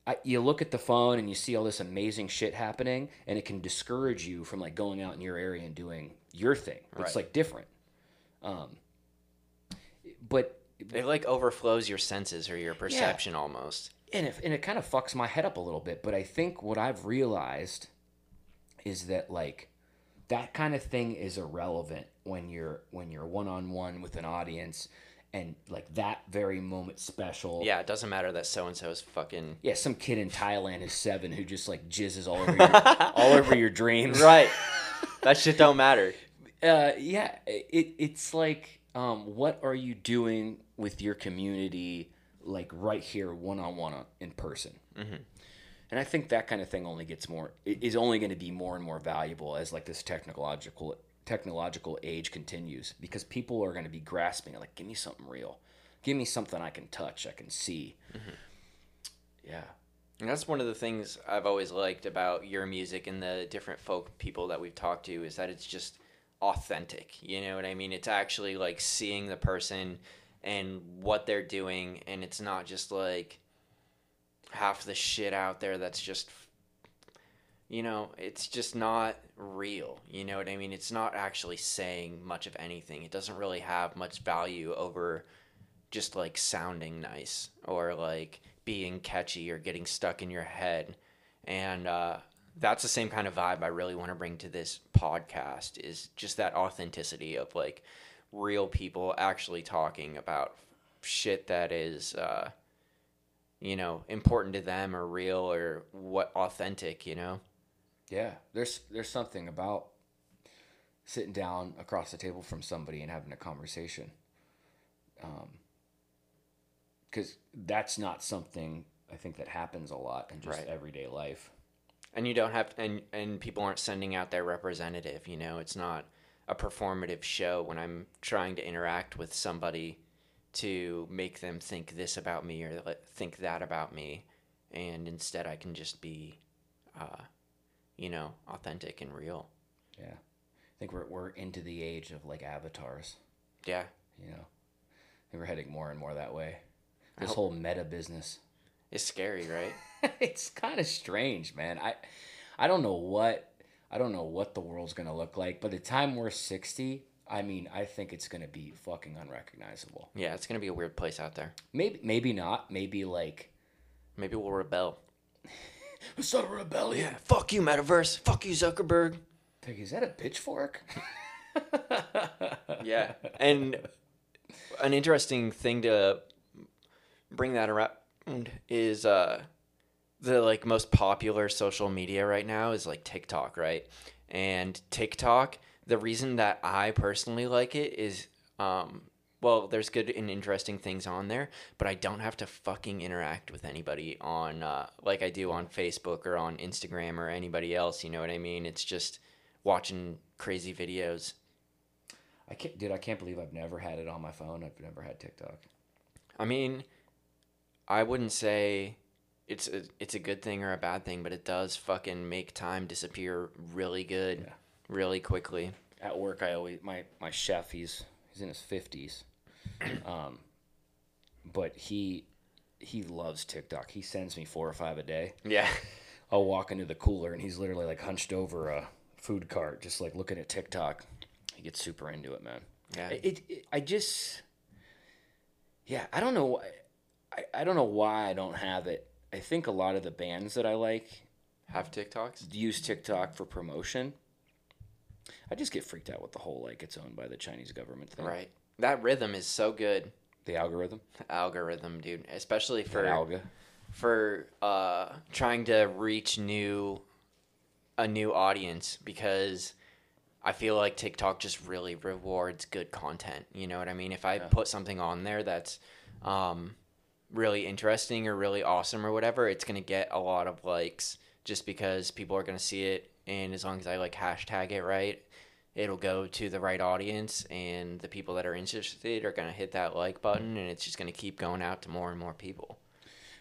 I, you look at the phone and you see all this amazing shit happening and it can discourage you from like going out in your area and doing your thing. It's Right. like different. Um but It like overflows your senses or your perception almost. and it, and it kind of fucks my head up a little bit but i think what i've realized is that like that kind of thing is irrelevant when you're when you're one-on-one with an audience and like that very moment special Yeah, it doesn't matter that so and so is fucking yeah some kid in thailand is seven who just like jizzes all over your, all over your dreams Right. that shit don't matter. uh, yeah, it, it's like, um, what are you doing with your community, like right here, one on one in person? Mm-hmm. And I think that kind of thing only gets more is only going to be more and more valuable as like this technological technological age continues because people are going to be grasping like, give me something real, give me something I can touch, I can see. Yeah, And that's one of the things I've always liked about your music and the different folk people that we've talked to is that it's just authentic. You know what I mean? It's actually like seeing the person and what they're doing, and it's not just like half the shit out there that's just, you know, it's just not real. You know what I mean? It's not actually saying much of anything. It doesn't really have much value over just like sounding nice or like being catchy or getting stuck in your head and uh, that's the same kind of vibe i really want to bring to this podcast is just that authenticity of like real people actually talking about shit that is uh, you know important to them or real or what authentic you know yeah. There's there's something about sitting down across the table from somebody and having a conversation. um, because that's not something I think that happens a lot in just Right. everyday life. and you don't have and and people aren't sending out their representative you know it's not a performative show when i'm trying to interact with somebody to make them think this about me or think that about me and instead i can just be uh, you know authentic and real Yeah, I think we're we're into the age of like avatars. yeah You know, I think we're heading more and more that way. This whole meta business. is scary right it's kind of strange, man. I I don't know what I don't know what the world's gonna look like. By the time we're sixty, I mean, I think it's gonna be fucking unrecognizable. yeah it's gonna be a weird place out there Maybe maybe not. Maybe like maybe we'll rebel it's not a rebellion. yeah fuck you metaverse fuck you zuckerberg Like, is that a pitchfork? yeah and an interesting thing to bring that around is uh the like most popular social media right now is like TikTok, right? And TikTok, the reason that I personally like it is um well, there's good and interesting things on there, but I don't have to fucking interact with anybody on uh, like I do on Facebook or on Instagram or anybody else. You know what I mean? It's just watching crazy videos. I can't, dude. I can't believe I've never had it on my phone. I've never had TikTok. I mean, I wouldn't say it's a, it's a good thing or a bad thing, but it does fucking make time disappear really good, Yeah. really quickly. At work, I always my my chef. He's he's in his fifties, um, but he he loves TikTok. He sends me four or five a day. Yeah. I'll walk into the cooler and he's literally like hunched over a food cart, just like looking at TikTok. He gets super into it, man. Yeah. It, it I just yeah, I don't know why I, I don't know why I don't have it. I think a lot of the bands that I like Have TikToks? use TikTok for promotion. I just get freaked out with the whole like it's owned by the Chinese government thing. Right. That rhythm is so good. The algorithm. The Algorithm, dude. Especially for That alga. for uh, trying to reach new a new audience because I feel like TikTok just really rewards good content. You know what I mean? If I put something on there that's um, really interesting or really awesome or whatever, it's gonna get a lot of likes just because people are gonna see it, and as long as I like hashtag it right, it'll go to the right audience, and the people that are interested are gonna hit that like button, and it's just gonna keep going out to more and more people.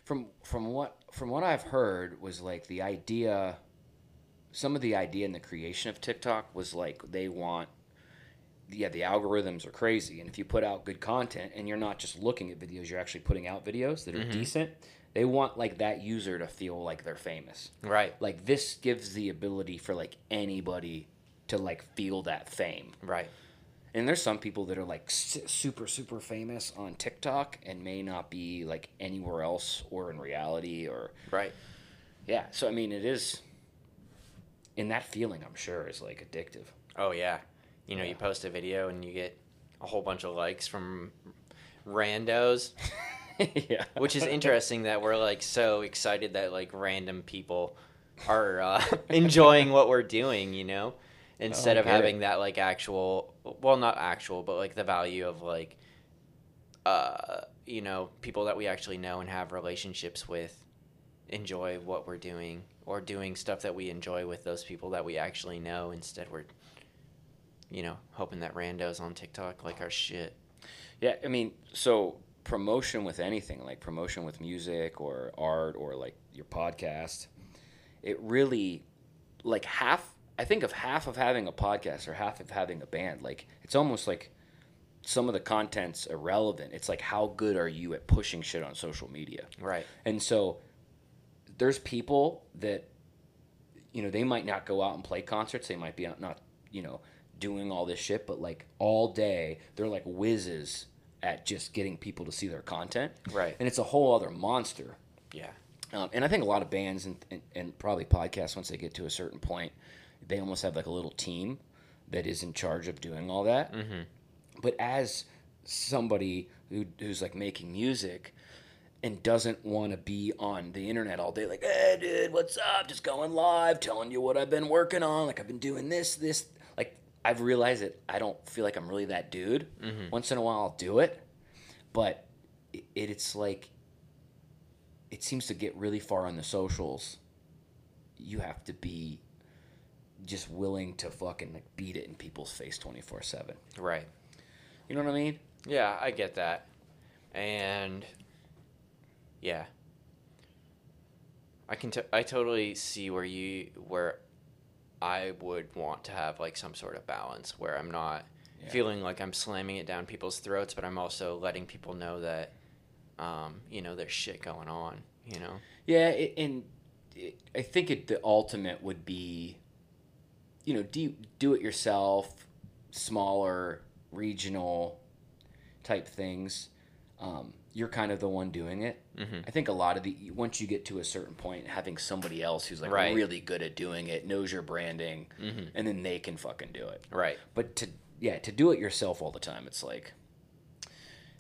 From from what from what I've heard was like the idea some of the idea in the creation of TikTok was like they want yeah, the algorithms are crazy and if you put out good content and you're not just looking at videos, you're actually putting out videos that are mm-hmm. decent, they want like that user to feel like they're famous. Right. Like this gives the ability for like anybody to like feel that fame. Right. And there's some people that are like super super famous on TikTok and may not be like anywhere else or in reality or Right. yeah. So I mean, it is. In that feeling, I'm sure is like addictive. Oh yeah. You know, Yeah. you post a video and you get a whole bunch of likes from randos, yeah. which is interesting that we're like so excited that like random people are uh, enjoying what we're doing, you know, instead of get it. having that like actual, well, not actual, but like the value of like, uh, you know, people that we actually know and have relationships with enjoy what we're doing or doing stuff that we enjoy with those people that we actually know instead we're you know hoping that randos on tiktok like our shit Yeah. I mean, so promotion with anything, like promotion with music or art or like your podcast, it really, like half. I think of half of having a podcast or half of having a band. Like it's almost like some of the content's irrelevant. It's like how good are you at pushing shit on social media? right And so there's people that you know, they might not go out and play concerts. They might be out not, you know, doing all this shit, but like all day they're like whizzes at just getting people to see their content. Right. And it's a whole other monster. yeah Um, and I think a lot of bands and, and, and probably podcasts, once they get to a certain point, they almost have like a little team that is in charge of doing all that. Mm-hmm. But as somebody who, who's like making music and doesn't want to be on the internet all day, like, hey, dude, what's up? Just going live, telling you what I've been working on. Like, I've been doing this, this. I've realized that I don't feel like I'm really that dude. Mm-hmm. Once in a while, I'll do it. But it, it's like, it seems to get really far on the socials. You have to be just willing to fucking like beat it in people's face 24 7. right You know what I mean? yeah i get that and yeah i can t- i totally see where you where i would want to have like some sort of balance where i'm not Yeah. feeling like i'm slamming it down people's throats but i'm also letting people know that um, you know there's shit going on you know Yeah, it, and it, I think it, the ultimate would be, you know, do do it yourself, smaller, regional type things. Um, you're kind of the one doing it. Mhm. I think a lot of the once you get to a certain point, having somebody else who's like Right. really good at doing it, knows your branding, Mhm. and then they can fucking do it. right But to yeah, to do it yourself all the time, it's like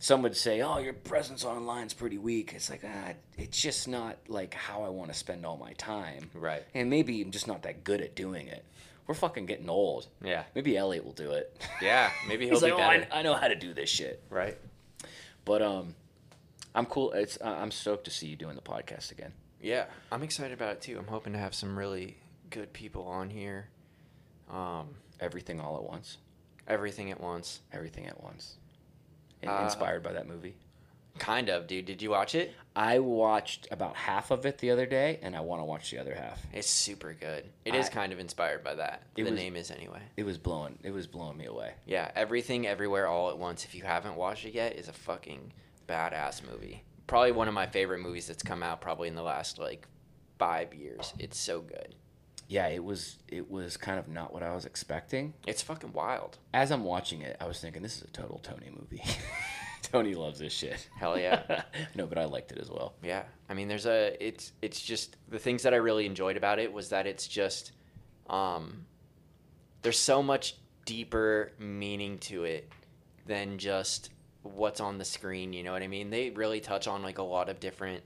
some would say, "Oh, your presence online's pretty weak." It's like, ah, it's just not like how I want to spend all my time. right And maybe I'm just not that good at doing it. We're fucking getting old. yeah Maybe Elliot will do it. yeah maybe he'll He's be like, "Oh, I, better I know how to do this shit." right But um, I'm cool. It's I- I'm stoked to see you doing the podcast again. Yeah, I'm excited about it too. I'm hoping to have some really good people on here. Um, Everything all at once. everything at once. Everything at once. In- Uh, inspired by that movie. Kind of, dude. Did you watch it? I watched about half of it the other day, and I want to watch the other half. It's super good. It is I- kind of inspired by that. The was- name is anyway. It was blowing. It was blowing me away. Yeah, Everything Everywhere All at Once. If you haven't watched it yet, is a fucking badass movie. Probably one of my favorite movies that's come out probably in the last like five years. It's so good. yeah, it was it was kind of not what I was expecting. It's fucking wild. As I'm watching it, I was thinking this is a total Tony movie. Tony loves this shit. Hell yeah. no, but I liked it as well. Yeah, I mean, there's a it's it's just the things that I really enjoyed about it was that it's just, um, there's so much deeper meaning to it than just what's on the screen. You know what I mean? They really touch on like a lot of different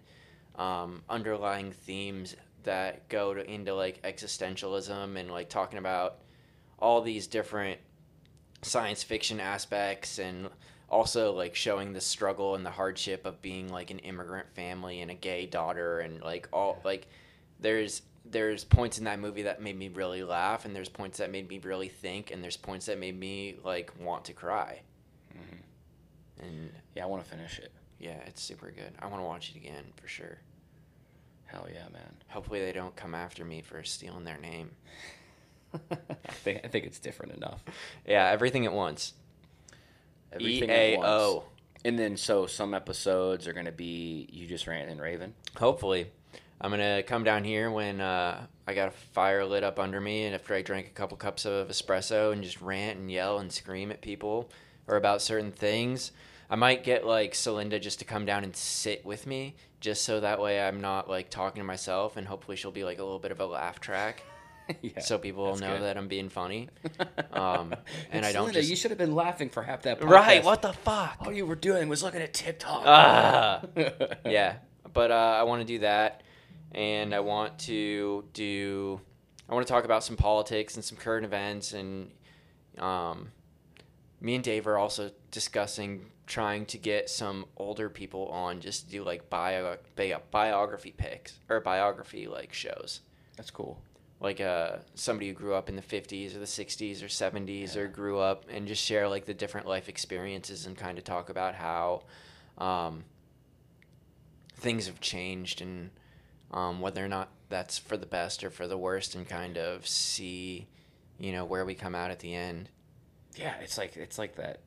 um, underlying themes that go to, into like existentialism and like talking about all these different science fiction aspects and also like showing the struggle and the hardship of being like an immigrant family and a gay daughter and like all like there's there's points in that movie that made me really laugh and there's points that made me really think and there's points that made me like want to cry. And Yeah, I want to finish it. yeah it's super good i want to watch it again for sure Hell yeah, man. hopefully they don't come after me for stealing their name I think I think it's different enough. yeah everything at once Everything at once. eao And then so some episodes are gonna be you just ran and Raven. Hopefully. I'm gonna come down here when uh, I got a fire lit up under me, and after I drank a couple cups of espresso, and just rant and yell and scream at people or about certain things. I might get like Celinda just to come down and sit with me, just so that way I'm not like talking to myself, and hopefully she'll be like a little bit of a laugh track, yeah. so people will know good. that I'm being funny. Um, and I don't Celinda, just- You should have been laughing for half that. Podcast. Right? What the fuck? All you were doing was looking at TikTok. Ah. yeah, but uh, I want to do that, and I want to do. I want to talk about some politics and some current events, and um, me and Dave are also discussing trying to get some older people on just to do like bio, bio biography picks or biography like shows. That's cool. like uh, somebody who grew up in the 50s or the 60s or 70s or grew up and just share like the different life experiences and kind of talk about how um, things have changed and um, whether or not that's for the best or for the worst and kind of see you know where we come out at the end Yeah, it's like it's like that.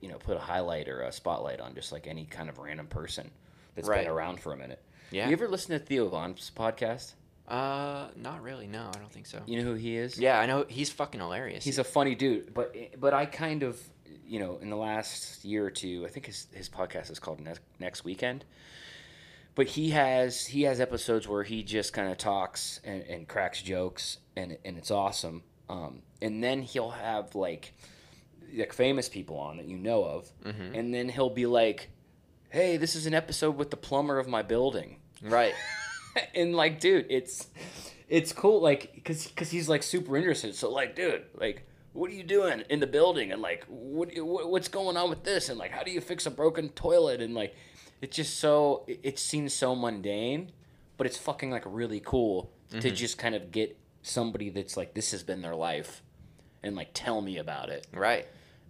You know, put a highlight or a spotlight on just like any kind of random person that's Right. been around for a minute. yeah You ever listen to Theo Von's podcast? uh not really no i don't think so You know who he is? yeah i know he's fucking hilarious He's a funny dude, but but I kind of you know in the last year or two, I think his his podcast is called Next, Next Weekend. But he has he has episodes where he just kind of talks and, and cracks jokes, and and it's awesome. Um, and then he'll have like like famous people on that you know of, Mhm. and then he'll be like, "Hey, this is an episode with the plumber of my building." right. And like dude it's it's cool like because because he's like super interested. So like dude like what are you doing in the building? And like what, what what's going on with this? And like how do you fix a broken toilet? And like it's just so it, it seems so mundane but it's fucking like really cool to just kind of get somebody that's like this has been their life and like tell me about it. Right.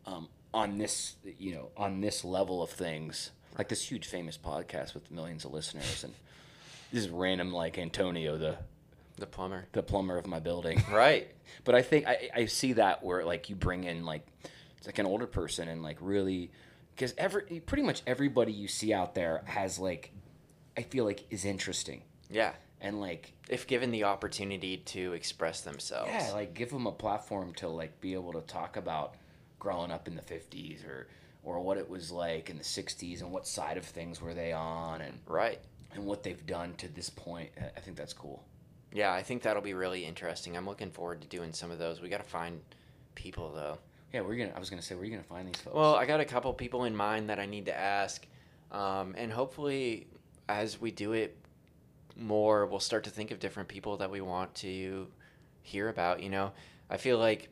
Um, on this you know on this level of things like this huge famous podcast with millions of listeners and this is random like antonio the the plumber. the plumber of my building. Right. But i think i, I see that where like you bring in like it's like an older person and like really because every pretty much everybody you see out there has like i feel like is interesting. Yeah and like if given the opportunity to express themselves. Yeah, like give them a platform to like be able to talk about growing up in the 50s or or what it was like in the 60s and what side of things were they on and right. and what they've done to this point. I- I think that's cool. Yeah, I think that'll be really interesting. I'm looking forward to doing some of those. We got to find people though. Yeah, we're gonna. I was gonna say, where are you gonna find these folks? Well, I got a couple people in mind that I need to ask, um, and hopefully, as we do it more, we'll start to think of different people that we want to hear about. You know, I feel like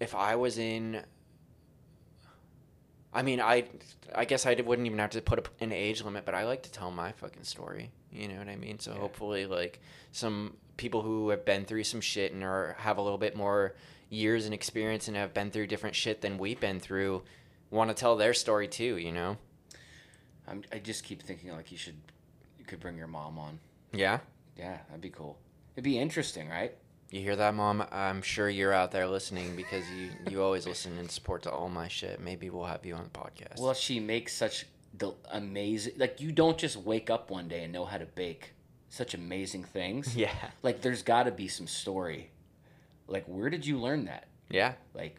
if I was in, I mean, I, I guess I wouldn't even have to put an age limit, but I like to tell my fucking story. You know what I mean? So Yeah. hopefully, like some people who have been through some shit and are have a little bit more years and experience and have been through different shit than we've been through want to tell their story too. You know? I'm, I just keep thinking like you should, you could bring your mom on. Yeah. Yeah, that'd be cool. It'd be interesting, right? You hear that, mom? I'm sure you're out there listening because you you always listen and support to all my shit. Maybe we'll have you on the podcast. Well, she makes such the amazing. Like you don't just wake up one day and know how to bake such amazing things. Yeah. Like there's got to be some story. Like where did you learn that? Yeah. Like,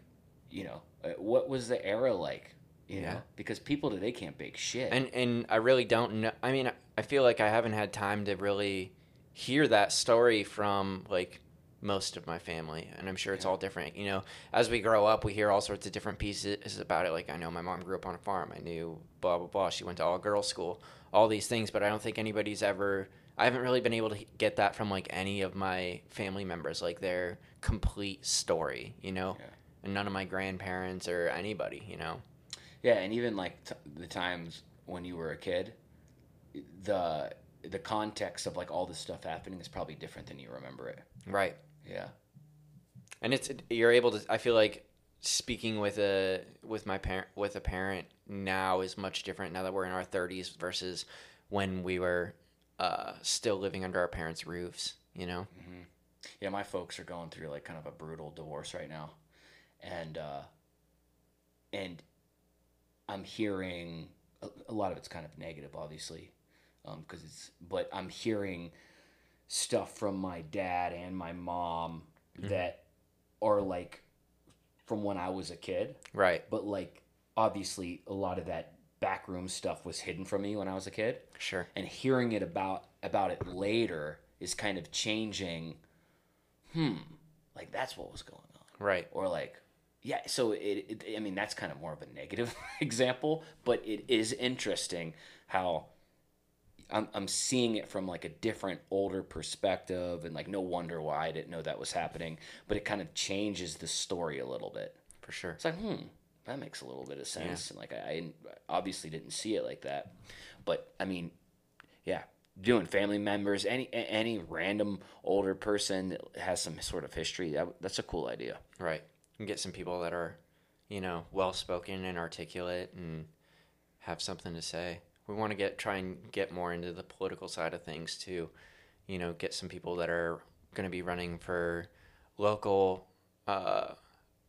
you know, uh, what was the era like? You Yeah. know, because people today can't bake shit. And and I really don't know. I mean, I feel like I haven't had time to really hear that story from like most of my family, and I'm sure it's Yeah. all different. You know, as we grow up, we hear all sorts of different pieces about it. Like I know my mom grew up on a farm. I knew blah blah blah. She went to all girls school. All these things, but I don't think anybody's ever. I haven't really been able to get that from like any of my family members, like their complete story. You know, Yeah. and none of my grandparents or anybody. You know. yeah, and even like t- the times when you were a kid, the the context of like all this stuff happening is probably different than you remember it. Right. Yeah. and it's you're able to i feel like speaking with a with my parent with a parent now is much different now that we're in our 30s versus when we were uh, still living under our parents roofs you know Yeah, my folks are going through like kind of a brutal divorce right now, and uh, and I'm hearing a, a lot of it's kind of negative, obviously, because it's. But I'm hearing stuff from my dad and my mom that are like from when I was a kid, right. But like obviously a lot of that backroom stuff was hidden from me when I was a kid. Sure. And hearing it about about it later is kind of changing hmm like that's what was going on. Right. Or like yeah so it, it i mean that's kind of more of a negative example but it is interesting how I'm, I'm seeing it from like a different older perspective and like no wonder why i didn't know that was happening but it kind of changes the story a little bit for sure it's like, hmm, that makes a little bit of sense. And like, I, I obviously didn't see it like that, but I mean, yeah, doing family members, any any random older person that has some sort of history, that, that's a cool idea. right and get some people that are you know well spoken and articulate and have something to say we want to get try and get more into the political side of things too. You know get some people that are going to be running for local uh,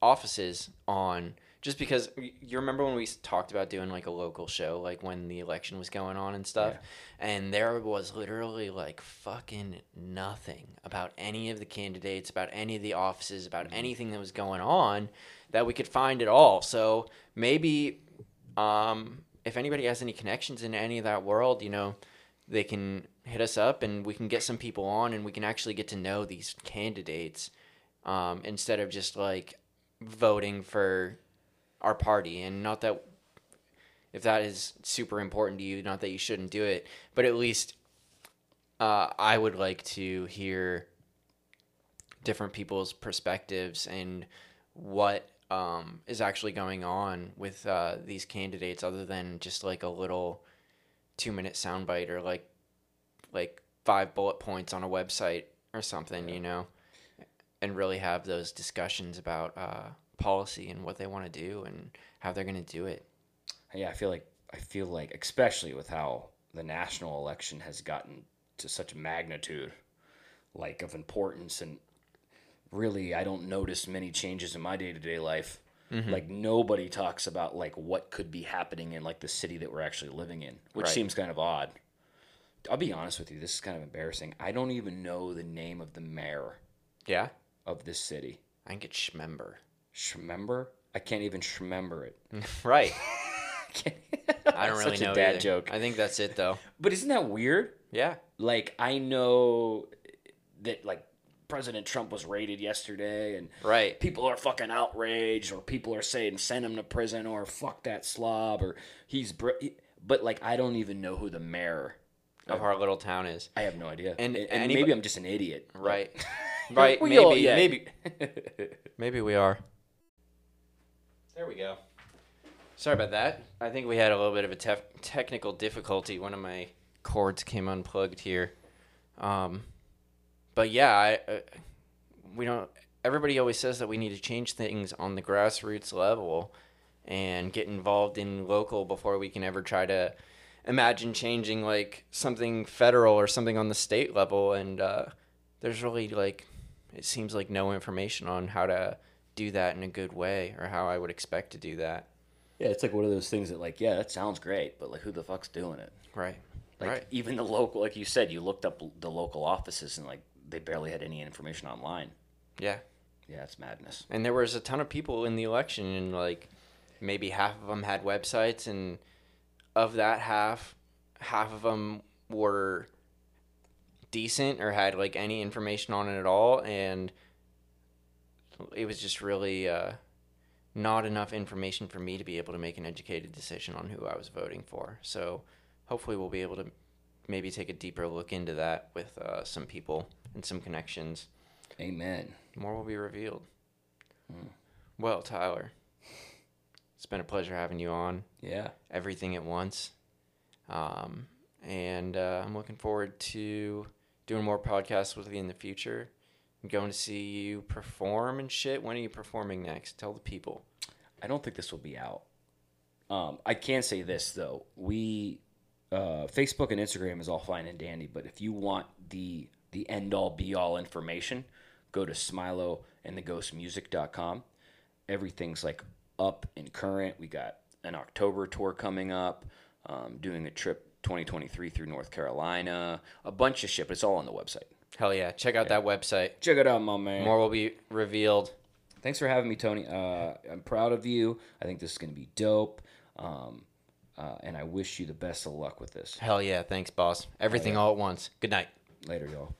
offices on just because you remember when we talked about doing like a local show like when the election was going on and stuff? And there was literally like fucking nothing about any of the candidates about any of the offices about anything that was going on that we could find at all. So maybe um, if anybody has any connections in any of that world you know they can hit us up and we can get some people on and we can actually get to know these candidates um, instead of just like voting for our party. And not that if that is super important to you not that you shouldn't do it but at least uh, i would like to hear different people's perspectives and what um, is actually going on with uh, these candidates other than just like a little two minute soundbite or like like five bullet points on a website or something you know? And really have those discussions about uh, policy and what they want to do and how they're going to do it. Yeah, I feel like I feel like especially with how the national election has gotten to such magnitude, like of importance, and really I don't notice many changes in my day to day life. Mm-hmm. Like nobody talks about like what could be happening in like the city that we're actually living in, which Right. seems kind of odd. I'll be honest with you, this is kind of embarrassing. I don't even know the name of the mayor yeah of this city. i think it's schmember Schmember? I can't even remember it. right i don't Such really a know dad either. joke. i think that's it though But isn't that weird? yeah like I know that like President Trump was raided yesterday and right. people are fucking outraged or people are saying send him to prison or fuck that slob or he's br- but like I don't even know who the mayor of our little town is. I have no idea. And and, anybo- maybe I'm just an idiot. Right. Right. Maybe all- yeah. maybe. Maybe we are. There we go. Sorry about that. I think we had a little bit of a tef- technical difficulty. One of my cords came unplugged here. Um but yeah i uh, we don't everybody always says that we need to change things on the grassroots level and get involved in local before we can ever try to imagine changing like something federal or something on the state level. And uh, there's really like it seems like no information on how to do that in a good way or how i would expect to do that. Yeah it's like one of those things that like yeah that sounds great but like who the fuck's doing it? Right. Like Right. even the local, like you said, you looked up the local offices and like they barely had any information online. Yeah. Yeah, it's madness. And there was a ton of people in the election, and like maybe half of them had websites, and of that half, half of them were decent or had like any information on it at all, and it was just really uh, not enough information for me to be able to make an educated decision on who I was voting for. So hopefully, we'll be able to maybe take a deeper look into that with uh, some people and some connections. Amen. More will be revealed. Well, Tyler, it's been a pleasure having you on. Yeah. Everything at once. Um, and uh, I'm looking forward to doing more podcasts with you in the future. I'm going to see you perform and shit. When are you performing next? Tell the people. I don't think this will be out. Um, I can say this though: we uh, Facebook and Instagram is all fine and dandy, but if you want the the end all be all information, go to Smilo and the ghostmusic.com. Everything's like up and current. We got an October tour coming up, um, doing a trip 2023 through North Carolina, a bunch of shit. But it's all on the website. Hell yeah. Check out that website. Check it out, my man. More will be revealed. Thanks for having me, Tony. Uh, I'm proud of you. I think this is going to be dope. Um, uh, and I wish you the best of luck with this. Hell yeah. Thanks, boss. Everything all at once. Good night. Later, y'all.